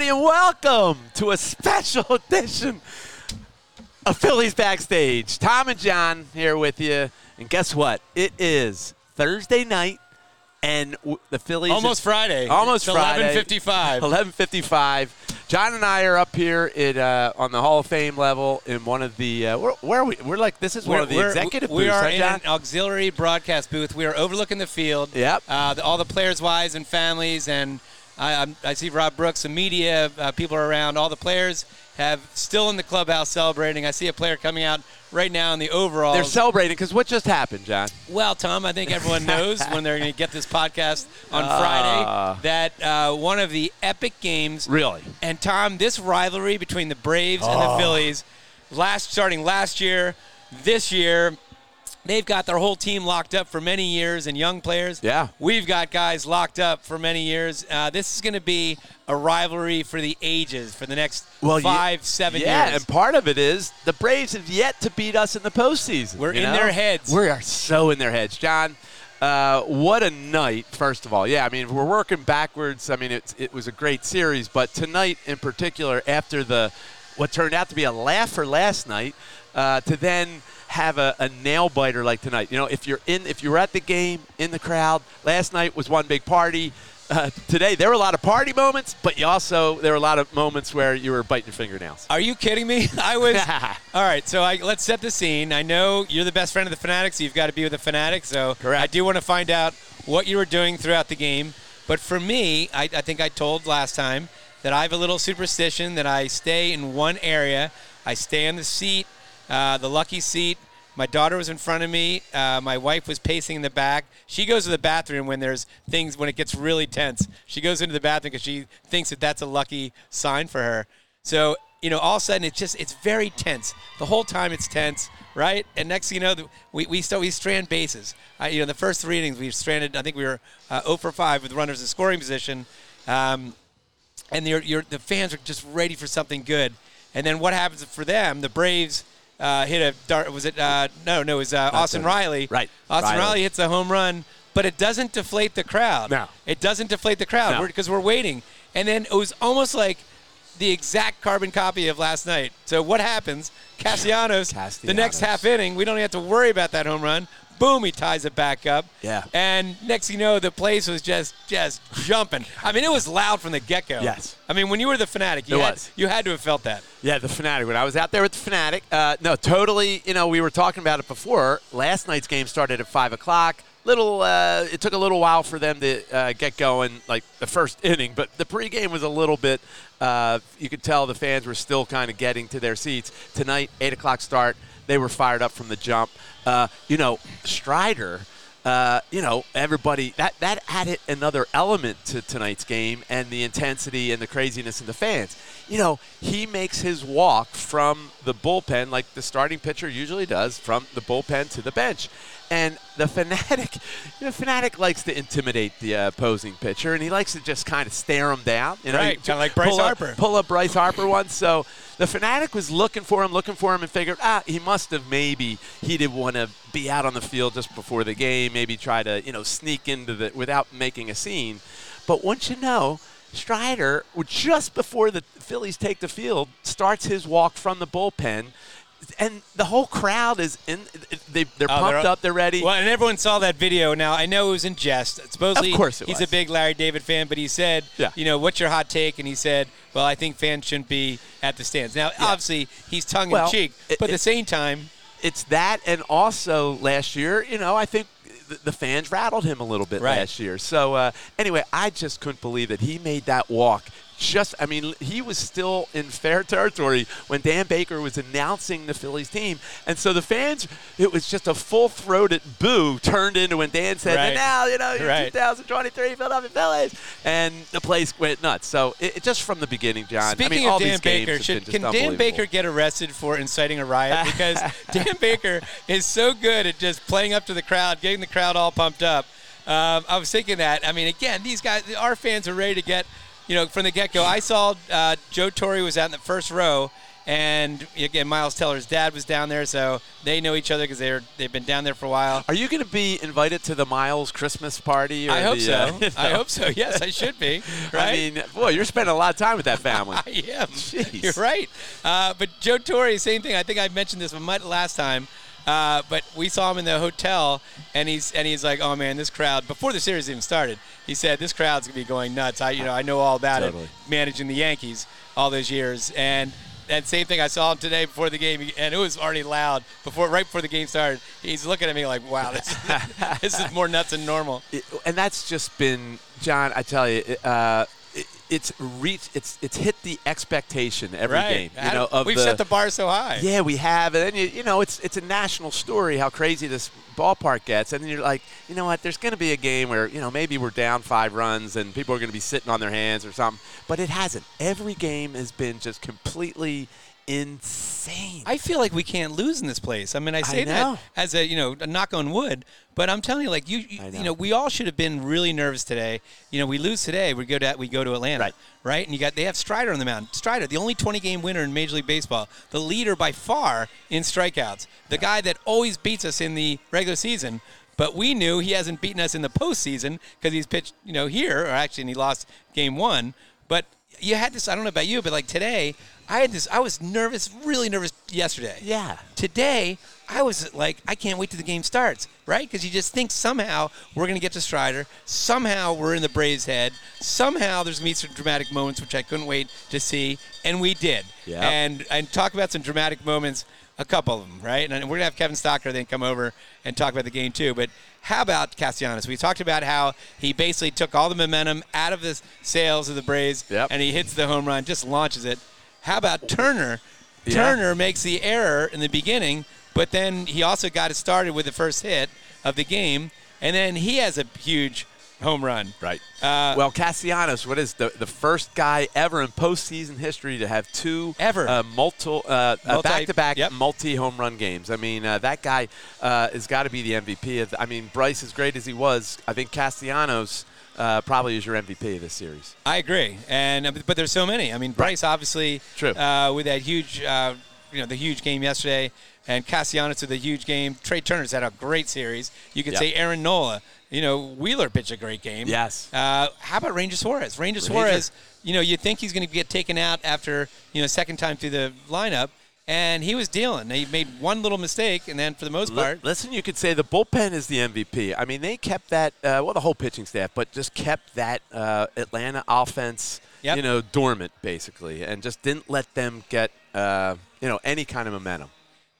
everybody, and welcome to a special edition of Phillies Backstage. Tom and John here with you. And guess what? It is Thursday night, and w- the Phillies. Almost Friday. Almost It's Friday. 11:55. 11:55. John and I are up here at, uh, on the Hall of Fame level in one of the. Uh, where, where are we? We're like this is one of the executive we booths, are huh, in John? an auxiliary broadcast booth. We are overlooking the field. Yep. Uh, the, all the players' wives and families, and I, I'm, I see Rob Brooks, the media uh, people are around. All the players have still in the clubhouse celebrating. I see a player coming out right now in the overall. They're celebrating because what just happened, John? Well, Tom, I think everyone knows when they're going to get this podcast on Ah. Friday that uh, one of the epic games. Really? And Tom, this rivalry between the Braves and Oh. the Phillies, last starting last year, this year, they've got their whole team locked up for many years and young players. Yeah. We've got guys locked up for many years. Uh, this is going to be a rivalry for the ages for the next Well, five, seven yeah, years. Yeah, and part of it is the Braves have yet to beat us in the postseason. We're in know? their heads. We are so in their heads, John. Uh, what a night! First of all, yeah. I mean, we're working backwards. I mean, it, it was a great series, but tonight in particular, after the what turned out to be a laugher last night, uh, to then have a, a nail biter like tonight. You know, if you're in, if you were at the game in the crowd, last night was one big party. Uh, today there were a lot of party moments, but you also there were a lot of moments where you were biting your fingernails. Are you kidding me? I was. all right, so I, let's set the scene. I know you're the best friend of the Phanatics, so you've got to be with the Phanatics. So Correct. I do want to find out what you were doing throughout the game. But for me, I, I think I told last time that I have a little superstition that I stay in one area. I stay on the seat, uh, the lucky seat. My daughter was in front of me. Uh, my wife was pacing in the back. She goes to the bathroom when there's things when it gets really tense. She goes into the bathroom because she thinks that that's a lucky sign for her. So you know, all of a sudden it's just it's very tense. The whole time it's tense, right? And next thing you know, we we still we strand bases. You know, the first three innings we stranded. I think we were uh, 0 for 5 with runners in scoring position. Um, and you're, you're, the fans are just ready for something good. And then what happens for them? The Braves uh, hit a dart. Was it? Uh, no, no, it was uh, Austin Riley. right, Austin Riley. Riley. hits a home run, but it doesn't deflate the crowd. No. it doesn't deflate the crowd No. because we're waiting. And then it was almost like the exact carbon copy of last night. So what happens? Castellanos, the next half inning, we don't have to worry about that home run. Boom, he ties it back up. Yeah. And next thing you know, the place was just just jumping. I mean, it was loud from the get go. Yes. I mean, when you were the Phanatic, you It had was. you had to have felt that. Yeah, the Phanatic. When I was out there with the Phanatic, uh, no, totally. You know, we were talking about it before. Last night's game started at five o'clock. Little, uh, it took a little while for them to uh, get going, like the first inning. But the pregame was a little bit. Uh, you could tell the fans were still kind of getting to their seats. Tonight, eight o'clock start. They were fired up from the jump. Uh, you know, Strider. Uh, you know, everybody that that added another element to tonight's game and the intensity and the craziness of the fans. You know, he makes his walk from the bullpen like the starting pitcher usually does, from the bullpen to the bench. And the Phanatic, the Phanatic likes to intimidate the uh, opposing pitcher, and he likes to just kind of stare him down. You know, Right, kinda like Bryce pull up- Harper. pull up Bryce Harper once. So the Phanatic was looking for him, looking for him, and figured, ah, he must have maybe he didn't want to be out on the field just before the game, maybe try to you know sneak into the without making a scene. But once you know, Strider, just before the Phillies take the field, starts his walk from the bullpen. And the whole crowd is in. They, they're Oh, pumped they're- up. They're ready. Well, and everyone saw that video. Now I know it was in jest. Supposedly, Of course it he's was. a big Larry David fan, but he said, Yeah. you know, what's your hot take? And he said, well, I think fans shouldn't be at the stands. Now, obviously, he's tongue Well, in cheek, it- but at the same time, it's that, and also last year, you know, I think the, the fans rattled him a little bit Right. last year. So uh, anyway, I just couldn't believe that he made that walk. Just, I mean, he was still in fair territory when Dan Baker was announcing the Phillies team, and so the fans, it was just a full-throated boo turned into when Dan said, Right. "And now, you know, you're Right. 2023 Philadelphia Phillies," and the place went nuts. So it, it- just from the beginning, John. Speaking I mean, all of Dan these Baker, should, can Dan. Baker get arrested for inciting a riot? Because Dan Baker is so good at just playing up to the crowd, getting the crowd all pumped up. Um, I was thinking that. I mean, again, these guys, our fans are ready to get, you know, from the get-go. I saw uh, Joe Torre was out in the first row, And again, Miles Teller's dad was down there, so they know each other because they're they've been down there for a while. Are you going to be invited to the Miles Christmas party? Or I hope the, so. uh, I hope so. Yes, I should be. Right? I mean, boy, you're spending a lot of time with that family. I am. Jeez. You're right. Uh, but Joe Torre, same thing. I think I mentioned this last time. Uh, but we saw him in the hotel, and he's and he's like, "Oh man, this crowd!" Before the series even started, he said, "This crowd's gonna be going nuts." I, you know, I know all about Totally. it, managing the Yankees all those years, and and same thing. I saw him today before the game, and it was already loud before, right before the game started. He's looking at me like, "Wow, this, this is more nuts than normal." And that's just been John. I tell you, uh, it's reached. It's it's hit the expectation every right? game. You know, of we've the, set the bar so high. Yeah, we have, and then you, you know it's it's a national story how crazy this ballpark gets, and then you're like, you know what? There's going to be a game where you know maybe we're down five runs and people are going to be sitting on their hands or something, but it hasn't. Every game has been just completely insane. I feel like we can't lose in this place. I mean, I say know. that as a you know a knock on wood, but I'm telling you, like you, you, I you know. know, we all should have been really nervous today. You know, we lose today, we go to we go to Atlanta, Right. right? And you got they have Strider on the mound. Strider, the only 20 game winner in Major League Baseball, the leader by far in strikeouts, the guy that always beats us in the regular season. But we knew he hasn't beaten us in the postseason because he's pitched, you know, here, or actually, and he lost game one. But you had this. I don't know about you, but like today, I had this. I was nervous, really nervous yesterday. yeah. Today, I was like, I can't wait till the game starts, right? Because you just think somehow we're going to get to Strider. Somehow we're in the Braves' head. Somehow there's going to be some dramatic moments, which I couldn't wait to see. And we did. Yeah. And, and talk about some dramatic moments, a couple of them, right? And we're going to have Kevin Stocker then come over and talk about the game too. But how about Castellanos? We talked about how he basically took all the momentum out of the sails of the Braves Yep. and he hits the home run, just launches it. How about Turner? Yeah. Turner makes the error in the beginning, but then he also got it started with the first hit of the game, and then he has a huge home run. Right. Uh, well, Castellanos, what is the the first guy ever in postseason history to have two Ever. uh, multi, uh, Multi- back to back yep. multi home run games? I mean, uh, that guy uh, has got to be the MVP. Of, I mean, Bryce, as great as he was, I think Castellanos uh, probably is your MVP of this series. I agree, and uh, but there's so many. I mean, Bryce obviously True. Uh, with that huge, uh, you know, the huge game yesterday, and Castellanos with the huge game. Trea Turner's had a great series. You could Yep. say Aaron Nola. You know, Wheeler pitched a great game. Yes. Uh, how about Ranger Suarez? Ranger Ranger. Suarez. You know, you think he's going to get taken out after you know second time through the lineup, and he was dealing. He made one little mistake, and then for the most part, listen, you could say the bullpen is the MVP. I mean, they kept that, uh, well, the whole pitching staff, but just kept that uh, Atlanta offense, Yep. you know, dormant basically, and just didn't let them get, uh, you know, any kind of momentum.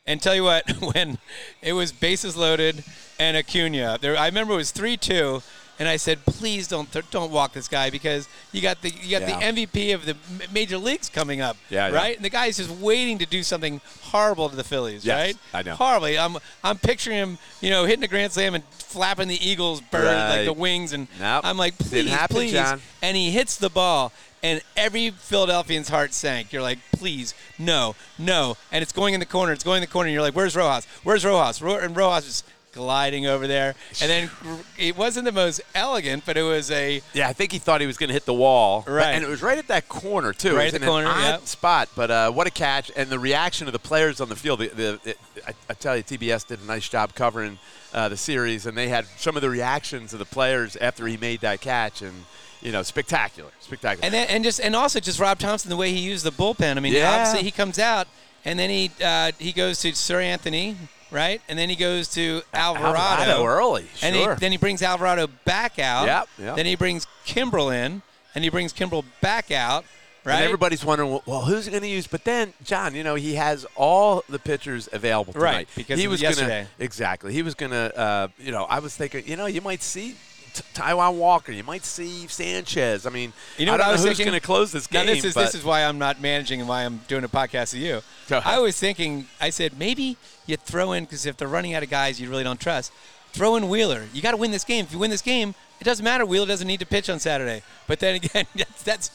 And tell you what, when it was bases loaded and Acuna, there I remember it was three two, and I said, please don't th- don't walk this guy because you got the you got Yeah. the MVP of the major leagues coming up, Yeah, yeah. right? And the guy's just waiting to do something horrible to the Phillies, Yes, right? I know. Horribly. I'm I'm picturing him, you know, hitting a grand slam and flapping the Eagles bird like the wings, and Nope. I'm like, please, happen, please, John. and he hits the ball and every Philadelphian's heart sank. You're like, please, no, no. And it's going in the corner. It's going in the corner. And you're like, where's Rojas? Where's Rojas? Ro- and Rojas is gliding over there. And then it wasn't the most elegant, but it was a Yeah, I think he thought he was going to hit the wall. But- Right. And it was right at that corner, too. Right It was at the corner, yep. spot. But uh, what a catch. And the reaction of the players on the field. The, the, it, I, I tell you, TBS did a nice job covering uh, the series, and they had some of the reactions of the players after he made that catch. And, you know, spectacular. Spectacular. and then and just and also just Rob Thomson the way he used the bullpen. I mean, Yeah. obviously he comes out and then he uh, he goes to Seranthony, right? And then he goes to Alvarado. Alvarado early. And he, then he brings Alvarado back out. Yep, yep. Then he brings Kimbrel in, and he brings Kimbrel back out. Right. And everybody's wondering, well, well who's he going to use? But then, John, you know, he has all the pitchers available tonight. Right, because he was yesterday. Gonna, exactly. He was going to, uh, you know, I was thinking, you know, you might see T- Taijuan Walker, you might see Sanchez. I mean, You know I I know was who's going to close this game. now this is this is why I'm not managing and why I'm doing a podcast with you. I was thinking, I said maybe you throw in because if they're running out of guys you really don't trust, throw in Wheeler. You got to win this game. If you win this game, it doesn't matter. Wheeler doesn't need to pitch on Saturday. But then again, that's, that's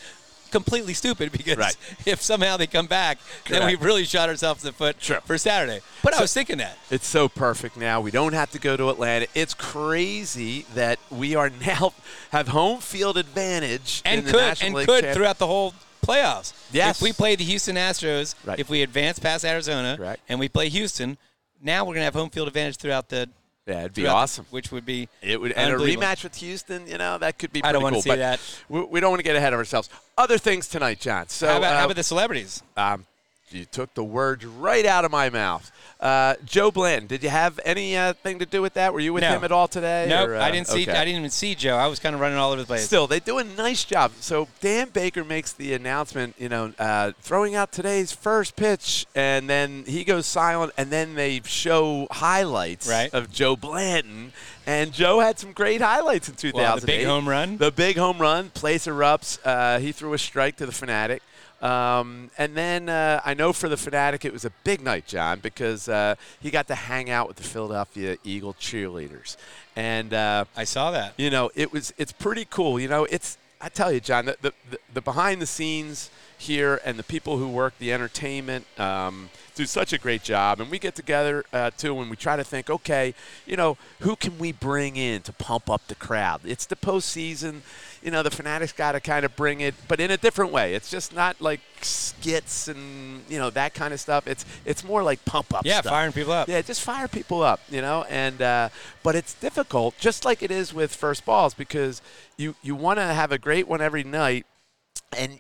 completely stupid because Right. if somehow they come back, then we've really shot ourselves in the foot Sure. for Saturday. But I was thinking that. It's so perfect now. We don't have to go to Atlanta. It's crazy that we are now have home field advantage And in the could National and League could Champ- throughout the whole playoffs. Yes. If we play the Houston Astros, Right. if we advance past Arizona, Right. and we play Houston, now we're gonna have home field advantage throughout the. Yeah, it'd be throughout the- awesome. which would be It would and a rematch with Houston, you know, that could be I don't wanna cool. see that. We, we don't want to get ahead of ourselves. Other things tonight, John. So How about, uh, how about the celebrities? Um, you took the words right out of my mouth. Uh, Joe Blanton, did you have anything uh, to do with that? Were you with No. him at all today? Nope, uh, I didn't see. okay. I didn't even see Joe. I was kind of running all over the place. Still, they do a nice job. So Dan Baker makes the announcement, you know, uh, throwing out today's first pitch, and then he goes silent, and then they show highlights Right. of Joe Blanton, and Joe had some great highlights in 2008. Well, the big home run. The big home run, place erupts. Uh, he threw a strike to the Phanatic. Um, and then uh, I know for the Phanatic it was a big night, John, because uh, he got to hang out with the Philadelphia Eagle cheerleaders. And uh, I saw that. you know, it was it's pretty cool. You know, it's I tell you, John, the the, the, the behind the scenes here and the people who work the entertainment um, do such a great job. And we get together uh, too, and we try to think, okay, you know, who can we bring in to pump up the crowd? It's the postseason. You know, the Phanatics got to kind of bring it, but in a different way. It's just not like skits and you know that kind of stuff. It's it's more like pump up. Yeah, stuff. firing people up. Yeah, just fire people up, you know. And uh, but it's difficult, just like it is with first balls, because you you want to have a great one every night, and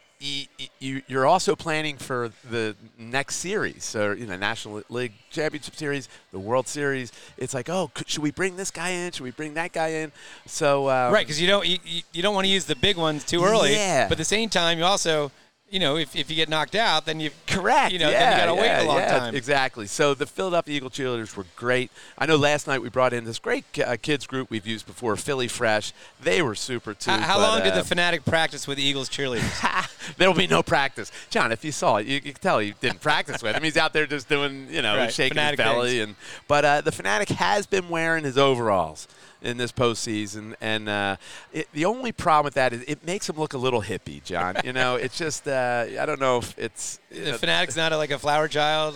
you're also planning for the next series, so you know National League Championship Series, the World Series. It's like, oh, should we bring this guy in? Should we bring that guy in? So um, Right, because you don't you, you- you don't want to use the big ones too early. Yeah. But at the same time, you also, you know, if, if you get knocked out, then you Correct. You know, yeah, then you got to wait yeah, a long yeah, time. Exactly. So the Philadelphia Eagle cheerleaders were great. I know last night we brought in this great uh, kids group we've used before, Philly Fresh. They were super too. How, how but, long did uh, the Phanatic practice with the Eagles cheerleaders? there will be no practice. John, if you saw it, you, you can tell he didn't practice with him. He's out there just doing, you know, Right, shaking Phanatic his belly. things. And but uh, the Phanatic has been wearing his overalls in this postseason, and uh, it, the only problem with that is it makes him look a little hippie, John. You know, it's just uh, I don't know if it's the Phanatic's not a, like a flower child.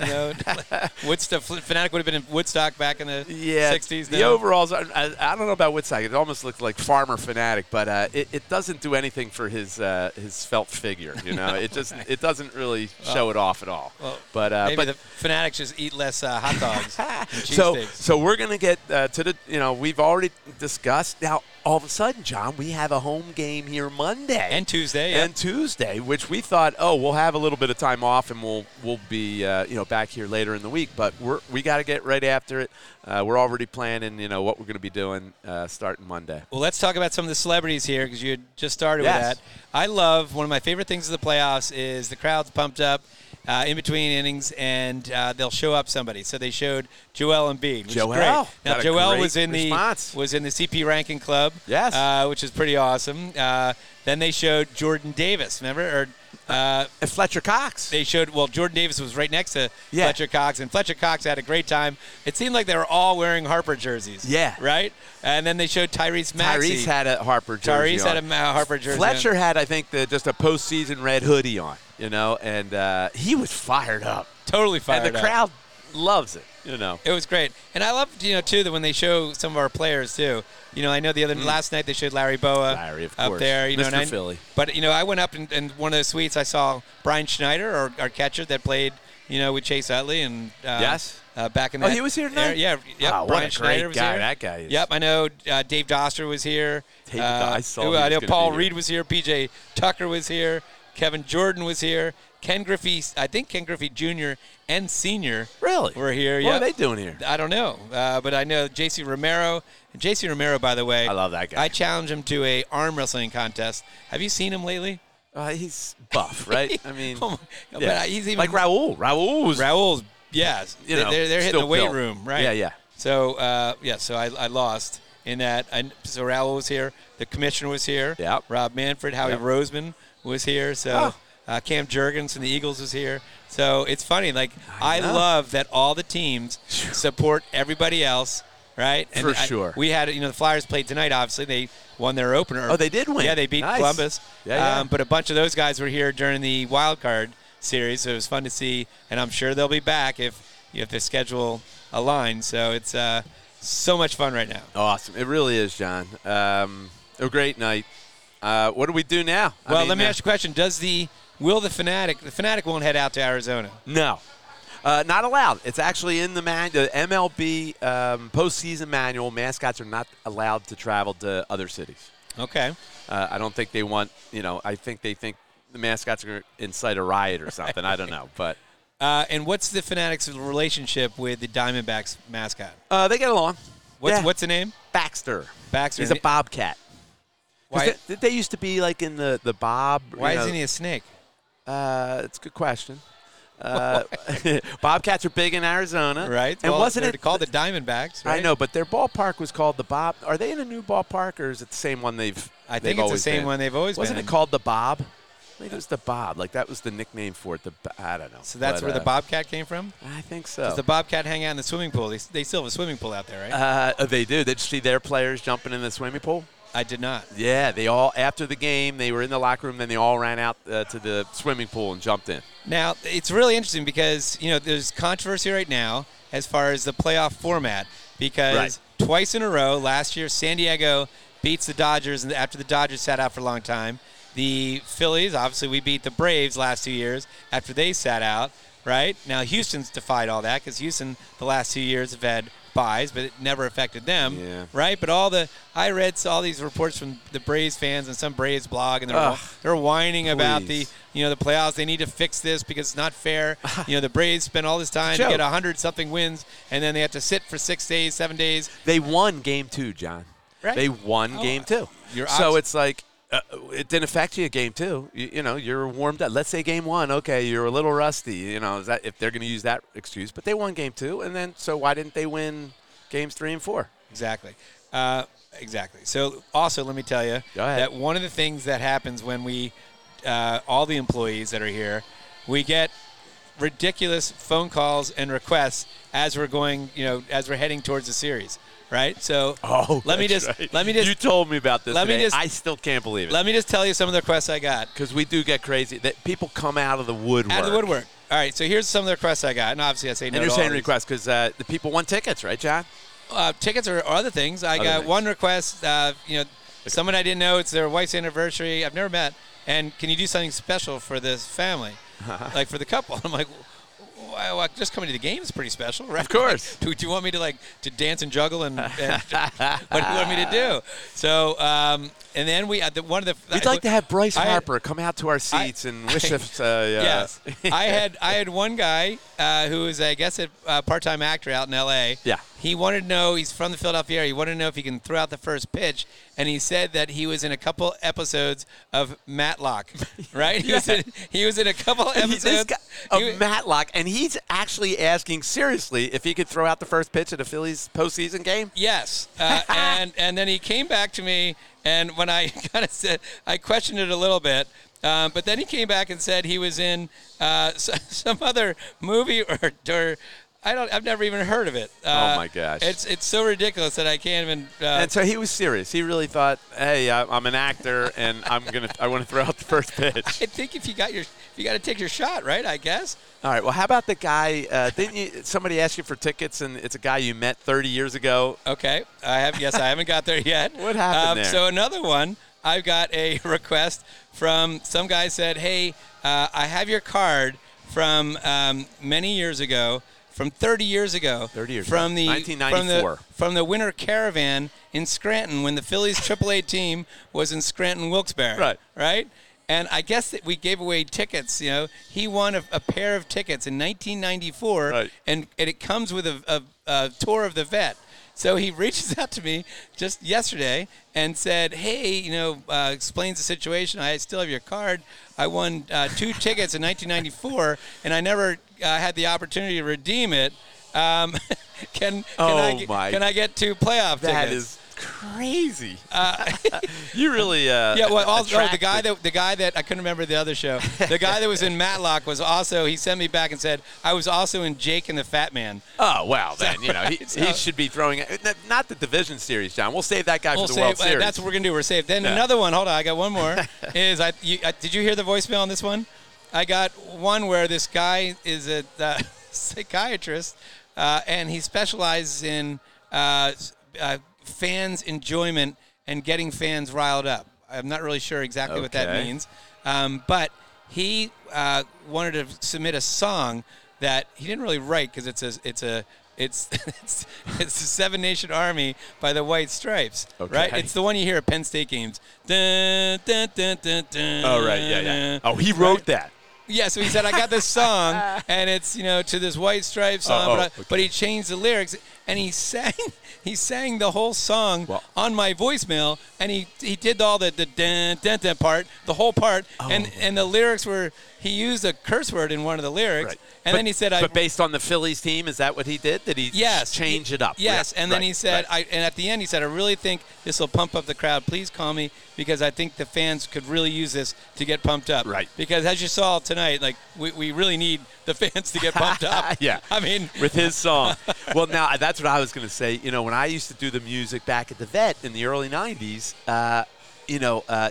You know, Woodstock. Phanatic would have been in Woodstock back in the Yeah, 60s. The overalls, I, I don't know about Woodstock. It almost looks like farmer Phanatic, but uh, it, it doesn't do anything for his uh, his felt figure. You know, it just it doesn't really show it off at all. Well, but uh, Maybe but the Phanatics just eat less uh, hot dogs and so cheesesteaks. so we're gonna get uh, to the you know we've already discussed now. All of a sudden, John, we have a home game here Monday And Tuesday, yeah. and Tuesday, which we thought, oh, we'll have a little bit of time off and we'll we'll be uh, you know back here later in the week. But we're we got to get right after it. Uh, we're already planning, you know, what we're going to be doing uh, starting Monday. Well, let's talk about some of the celebrities here because you just started Yes. with that. I love one of my favorite things of the playoffs is the crowd's pumped up uh, in between innings and uh, they'll show up somebody. So they showed Joel Embiid, which Joel, is great. Now got Joel was in response. the was in the CP ranking club, Yes. uh, which is pretty awesome. Uh, then they showed Jordan Davis, remember? Or uh, Fletcher Cox. they showed well Jordan Davis was right next to Yeah. Fletcher Cox and Fletcher Cox had a great time. It seemed like they were all wearing Harper jerseys. Yeah. Right? And then they showed Tyrese Maxey. Tyrese had a Harper jersey. Tyrese had a Harper jersey. Fletcher on. had, I think, the, just a postseason red hoodie on, you know, and uh, he was fired up. totally fired up. and the up. crowd loves it, you know. It was great, and I loved you know too that when they show some of our players too. You know, I know the other last night they showed Larry Bowa Mm. Larry, of up course. there. You know, Mr. and I- Philly. But you know, I went up in, in one of the suites. I saw Brian Schneider, our, our catcher that played you know with Chase Utley and uh, Yes. uh, back in the Oh, he was here era. tonight? Yeah, yep. Wow, what Brian a great Schneider was guy here. that guy is. Yep, I know uh, Dave Doster was here. Dave- Uh, I saw I know Paul be here. Reed was here. PJ Tucker was here. Kevin Jordan was here. Ken Griffey, I think Ken Griffey Jr. and Senior Really? were here. What yep. are they doing here? I don't know, uh, but I know J.C. Romero. J.C. Romero, by the way, I love that guy. I challenge him to a arm wrestling contest. Have you seen him lately? Uh, he's buff, right? I mean, Oh my- but yeah. he's even like Raul. Raul was, Raul's, yes, you know, they're, they're hitting the weight built. room, right? Yeah, yeah. So uh, yeah, so I, I lost in that. I, so Raul was here. The commissioner was here. Yeah. Rob Manfred, Howie Yep. Roseman was here. So Oh. uh, Cam Jurgens from the Eagles was here. So it's funny. Like I, I love that all the teams support everybody else. Right, For I- sure. we had, you know, the Flyers played tonight. Obviously, they won their opener. Oh, they did win. Yeah, they beat Nice. Columbus. Yeah, yeah. Um, but a bunch of those guys were here during the wild card series, so it was fun to see. And I'm sure they'll be back if you if the schedule aligns. So it's uh, so much fun right now. Awesome. It really is, John. Um, a great night. Uh, what do we do now? I Well, mean, let me uh, ask you a question. Does the will the Phanatic the Phanatic won't head out to Arizona? No. Uh, not allowed. It's actually in the, man- the MLB um, postseason manual. Mascots are not allowed to travel to other cities. Okay. Uh, I don't think they want, you know, I think they think the mascots are going to incite a riot or something. I don't know. But Uh, and what's the Phanatics' relationship with the Diamondbacks mascot? uh, they get along. What's Yeah. what's the name? Baxter? Baxter. He's a bobcat. Why, They, they used to be like in the, the bob. you why know, isn't he a snake? Uh, it's a good question. Uh, Bobcats are big in Arizona, Right. And well, wasn't it called the Diamondbacks? Right? I know, but their ballpark was called the Bob. Are they in a new ballpark, or is it the same one they've? I they've think it's the same been? one they've always been. Wasn't been. it called the Bob? I think it was the Bob. Like that was the nickname for it. The I don't know. So that's But, where the uh, Bobcat came from. I think so. Does the Bobcat hang out in the swimming pool? They, they still have a swimming pool out there, right? uh, they do. Did you see their players jumping in the swimming pool? I did not. Yeah, they all after the game they were in the locker room. Then they all ran out uh, to the swimming pool and jumped in. Now it's really interesting because you know there's controversy right now as far as the playoff format because Right. twice in a row last year San Diego beats the Dodgers and after the Dodgers sat out for a long time. The Phillies, obviously, we beat the Braves last two years after they sat out. Right now, Houston's defied all that because Houston the last two years have had buys, but it never affected them. Yeah. Right, but all the I read all these reports from the Braves fans and some Braves blog, and they're Ugh. they're whining about the you know the playoffs. They need to fix this because it's not fair. you know the Braves spent all this time to get hundred something wins, and then they have to sit for six days, seven days. They won game two, John. Right. They won Oh, game two. you're so it's like uh, it didn't affect you game two. You, you know, you're warmed up. Let's say game one, okay, you're a little rusty. You know, is that if they're going to use that excuse? But they won game two, and then so why didn't they win games three and four? Exactly. Uh, exactly. So also, let me tell you that one of the things that happens when we, uh, all the employees that are here, we get ridiculous phone calls and requests as we're going, you know, as we're heading towards the series. Right. So Oh, let me just right. let me just You told me about this. let me just- I still can't believe it. let me just tell you some of the requests I got. because we do get crazy. That people come out of the woodwork. Out of the woodwork. All right, so here's some of the requests I got, and obviously I say no And to you're saying requests because uh, the people want tickets, right, John? Uh, tickets or, other things. I Other got things. one request. Uh, you know, someone I didn't know. It's their wife's anniversary. I've never met, and can you do something special for this family, like for the couple? I'm like. Well, just coming to the game is pretty special, right? Of course. do, do you want me to like to dance and juggle and, and what do you want me to do? So, um, and then we uh, the, one of the We'd like to have Bryce I had- Harper come out to our seats and wish I- us. Uh, yes, I had I had one guy uh, who is I guess a part-time actor out in L.A. Yeah. He wanted to know he's from the Philadelphia area. He wanted to know if he can throw out the first pitch, and he said that he was in a couple episodes of Matlock. Right? He was in, he was in a couple episodes. guy, of Matlock, and he's actually asking seriously if he could throw out the first pitch at a Phillies postseason game. Yes, uh, and and then he came back to me, and when I kind of said, I questioned it a little bit, um, but then he came back and said he was in uh, some other movie or, or I don't, I've never even heard of it. Uh, Oh, my gosh. it's it's so ridiculous that I can't even. Uh, And so he was serious. He really thought, "Hey, I- I'm an actor, and I'm gonna. I want to throw out the first pitch." I think if you got your, you got to take your shot, right? I guess. All right. Well, how about the guy? Uh, didn't you? Somebody ask you for tickets, and it's a guy you met 30 years ago. Okay, I have. Yes, I haven't got there yet. What happened um, there? So another one, I've got a request from some guy said, "Hey, uh, I have your card from um, many years ago, from 30 years ago, 30 years from ago. the 1994. from the from the Winter Caravan in Scranton when the Phillies AAA team was in Scranton Wilkes-Barre. Right. Right." And I guess that we gave away tickets. You know, he won a, a pair of tickets in 1994, Right. and, and it comes with a, a, a tour of the vet. So he reaches out to me just yesterday and said, "Hey, you know, uh, explains the situation. I still have your card. I won uh, two tickets in 1994, and I never uh, had the opportunity to redeem it. Um, can can, I, Oh, get- my- can I get two playoff That tickets?" is crazy. you really. Uh, Yeah, well, also oh, the guy that the guy that I couldn't remember the other show. The guy that was in Matlock was also. He sent me back and said I was also in Jake and the Fat Man. Oh well, then you know he, So- he should be throwing not the division series, John. We'll save that guy We'll for the save, World uh, Series. That's what we're gonna do. We're safe. Then Yeah. another one. Hold on, I got one more. is I, you, uh, did you hear the voicemail on this one? I got one where this guy is a uh, psychiatrist, uh, and he specializes in uh, uh, fans' enjoyment and getting fans riled up. I'm not really sure exactly what that means. Um, but he uh, wanted to submit a song that he didn't really write because it's a it's a it's it's it's the Seven Nation Army by the White Stripes, right? It's the one you hear at Penn State games. Dun, dun, dun, Oh right, yeah, yeah. Oh, he wrote that. Yeah, so he said, I got this song, uh. and it's, you know, to this White Stripes song, Oh, oh, but, I, okay. but he changed the lyrics, and he sang he sang the whole song Well- on my voicemail, and he he did all the, the dun, dun, dun part, the whole part, oh and, and the lyrics were, he used a curse word in one of the lyrics, Oh. Right. and But- then he said, I, But based on the Phillies team, is that what he did? Did he Yes. change it up? Yes, Yeah, and then right, he said, right. I, and at the end he said, I really think this will pump up the crowd. Please call me because I think the fans could really use this to get pumped up. Right. Because as you saw tonight, like we, we really need the fans to get pumped up. Yeah. I mean, with his song. well, now that's what I was going to say. You know, when I used to do the music back at the Vet in the early '90s, uh, you know, uh,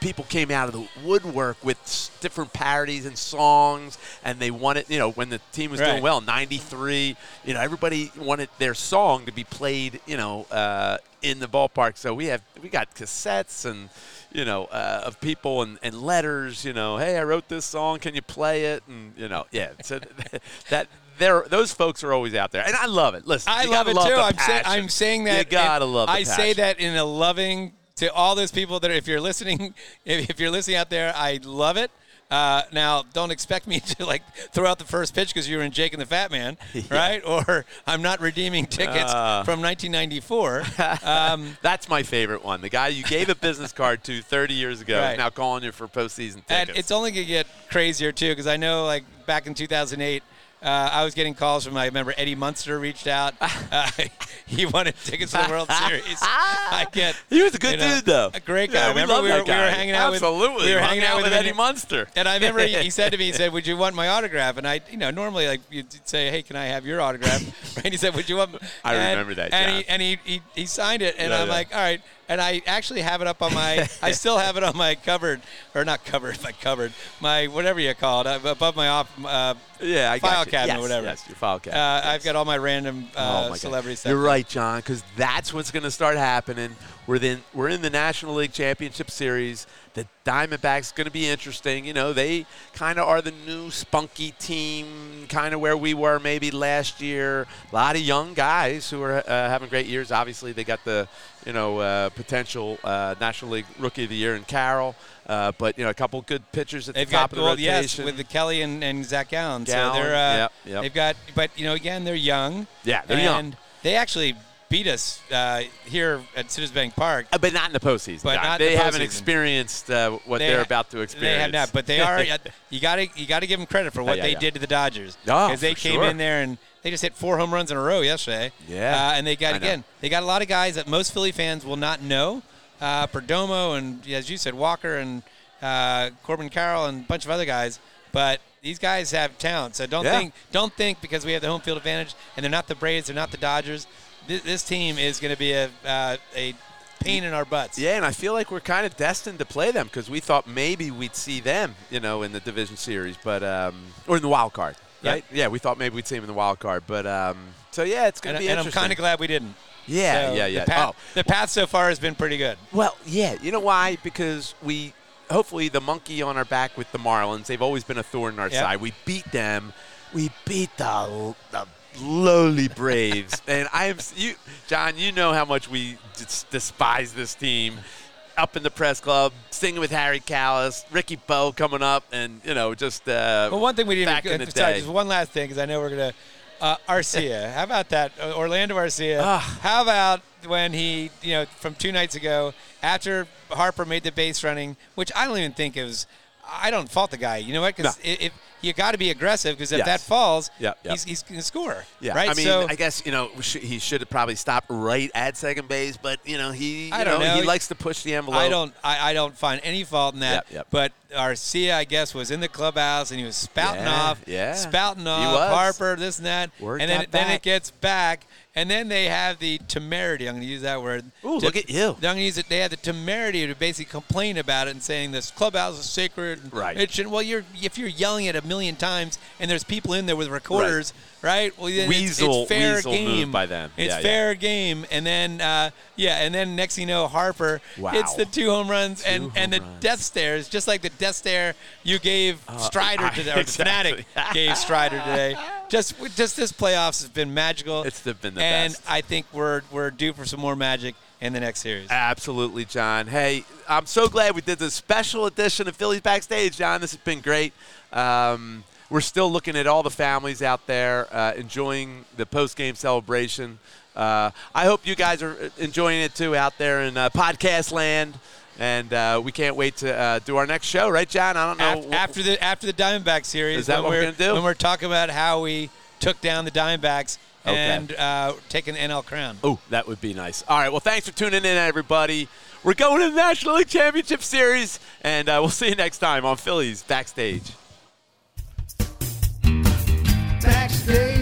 people came out of the woodwork with s- different parodies and songs, and they wanted, you know, when the team was Right. doing well, '93. You know, everybody wanted their song to be played, you know, uh, in the ballpark. So we have we got cassettes and. You know, uh, of people and, and letters. You know, hey, I wrote this song. Can you play it? And you know, yeah. So that there, those folks are always out there, and I love it. Listen, I love it too. I'm, say. I'm saying that. You gotta love. I say that in a loving to all those people that are, if you're listening, if, if you're listening out there, I love it. Uh, now, don't expect me to like throw out the first pitch because you were in Jake and the Fat Man, right? Or I'm not redeeming tickets Uh. from 1994. Um, That's my favorite one. The guy you gave a business card to 30 years ago Right. is now calling you for postseason tickets. and it's only gonna get crazier too because I know like back in 2008. Uh, I was getting calls from I remember Eddie Munster reached out. Uh, he wanted tickets to the World Series. I get he was a good you know, dude, though. a great guy. Yeah, we Remember love we were- that we were guy. hanging out with- Absolutely. we were hung hanging out with Eddie him. Munster. And I remember he, he said to me, he said, "Would you want my autograph?" And I, you know, normally like you'd say, "Hey, can I have your autograph?" and He said, "Would you want?" I and- remember that, And he and he, he he signed it, and Yeah, I'm yeah. like, "All right." And I actually have it up on my, I still have it on my cupboard, or not cupboard, my cupboard, my whatever you call it, uh, above my off, uh, Yeah, I File cabinet, yes, whatever. Yes, your file cabinet. uh, yes. I've got all my random Oh uh, my God. celebrity stuff. You're right, John, because that's what's going to start happening. We're then we're in the National League Championship Series. The Diamondbacks going to be interesting. You know, they kind of are the new spunky team, kind of where we were maybe last year. A lot of young guys who are uh, having great years. Obviously, they got the you know uh, potential uh, National League Rookie of the Year in Carroll. Uh, but you know, a couple good pitchers at They've the top got of the well, rotation. yes, with the Kelly and, and Zach Gallen. Gallen, so they're uh, yep, yep. they've got, but you know, again, they're young. Yeah, they're and young. They actually beat us uh, here at Citizens Bank Park. Uh, but not in the postseason. But not they the haven't postseason. experienced uh, what They are ha- about to experience. They have not, but they are. you got to you got to give them credit for what yeah, they yeah. did to the Dodgers Oh, they came sure. in there and they just hit four home runs in a row yesterday. Yeah. uh, and they got I know. again they got a lot of guys that most Philly fans will not know. Uh, Perdomo and as you said Walker and uh, Corbin Carroll and a bunch of other guys, but. These guys have talent, so don't Yeah. think don't think because we have the home field advantage and they're not the Braves, they're not the Dodgers. This, this team is going to be a uh, a pain in our butts. Yeah, and I feel like we're kind of destined to play them because we thought maybe we'd see them, you know, in the division series, but um, or in the wild card, right? Yeah, we thought maybe we'd see them in the wild card, but um, so yeah, it's going to be and I'm kind of glad we didn't. Yeah, So yeah, yeah. The path, Oh. the path so far has been pretty good. Well, yeah. You know why? Because we, hopefully, the monkey on our back with the Marlins. They've always been a thorn in our Yep. side. We beat them. We beat the the lowly Braves, and I am you, John. You know how much we despise this team. Up in the press club, singing with Harry Kalas, Ricky Bowe coming up, and you know just uh, Well, one thing we didn't. back in the sorry, day. just one last thing because I know we're gonna. Uh, Arcia, how about that? Uh, Orlando Arcia. How about when he, you know, from two nights ago, after Harper made the base running, which I don't even think it was. I don't fault the guy. You know what? Because No. if you got to be aggressive, because if Yes. that falls, Yep, yep. he's he's gonna score. Yeah, right. I mean, so I guess you know sh- he should have probably stopped right at second base, but you know he, you I don't know. he likes to push the envelope. I don't I, I don't find any fault in that. Yep. But Arcia, I guess, was in the clubhouse and he was spouting Yeah, off, yeah. spouting off. Harper, this and that. And then then it gets back, and then they have the temerity. I'm going to use that word. Ooh, to- look at you. I'm going to use it. They have the temerity to basically complain about it and saying this clubhouse is sacred. Right. It should, well, you're if you're yelling it a million times, and there's people in there with recorders, right? Well, then it's- Weasel- it's, fair weasel game by them. It's Yeah, yeah. fair game, and then uh, yeah, and then next thing you know, Harper Wow. hits the two home runs and Two and the runs. death stares, just like the death stare you gave Strider today, or the exactly. Phanatic gave Strider today. Just just this playoffs has been magical. It's the- been the and best. I think we're we're due for some more magic in the next series. Absolutely, John. Hey, I'm so glad we did this special edition of Phillies Backstage, John. This has been great. Um, we're still looking at all the families out there uh, enjoying the post-game celebration. Uh, I hope you guys are enjoying it too out there in uh, podcast land. And uh, we can't wait to uh, do our next show, right, John? I don't know. Af- after the after the Diamondback series, Is that what we're we're gonna do? When we're talking about how we took down the Diamondbacks Okay. and uh, taking the NL crown. Oh, that would be nice. All right. Well, thanks for tuning in, everybody. We're going to the National League Championship Series, and uh, we'll see you next time on Phillies Backstage backstage.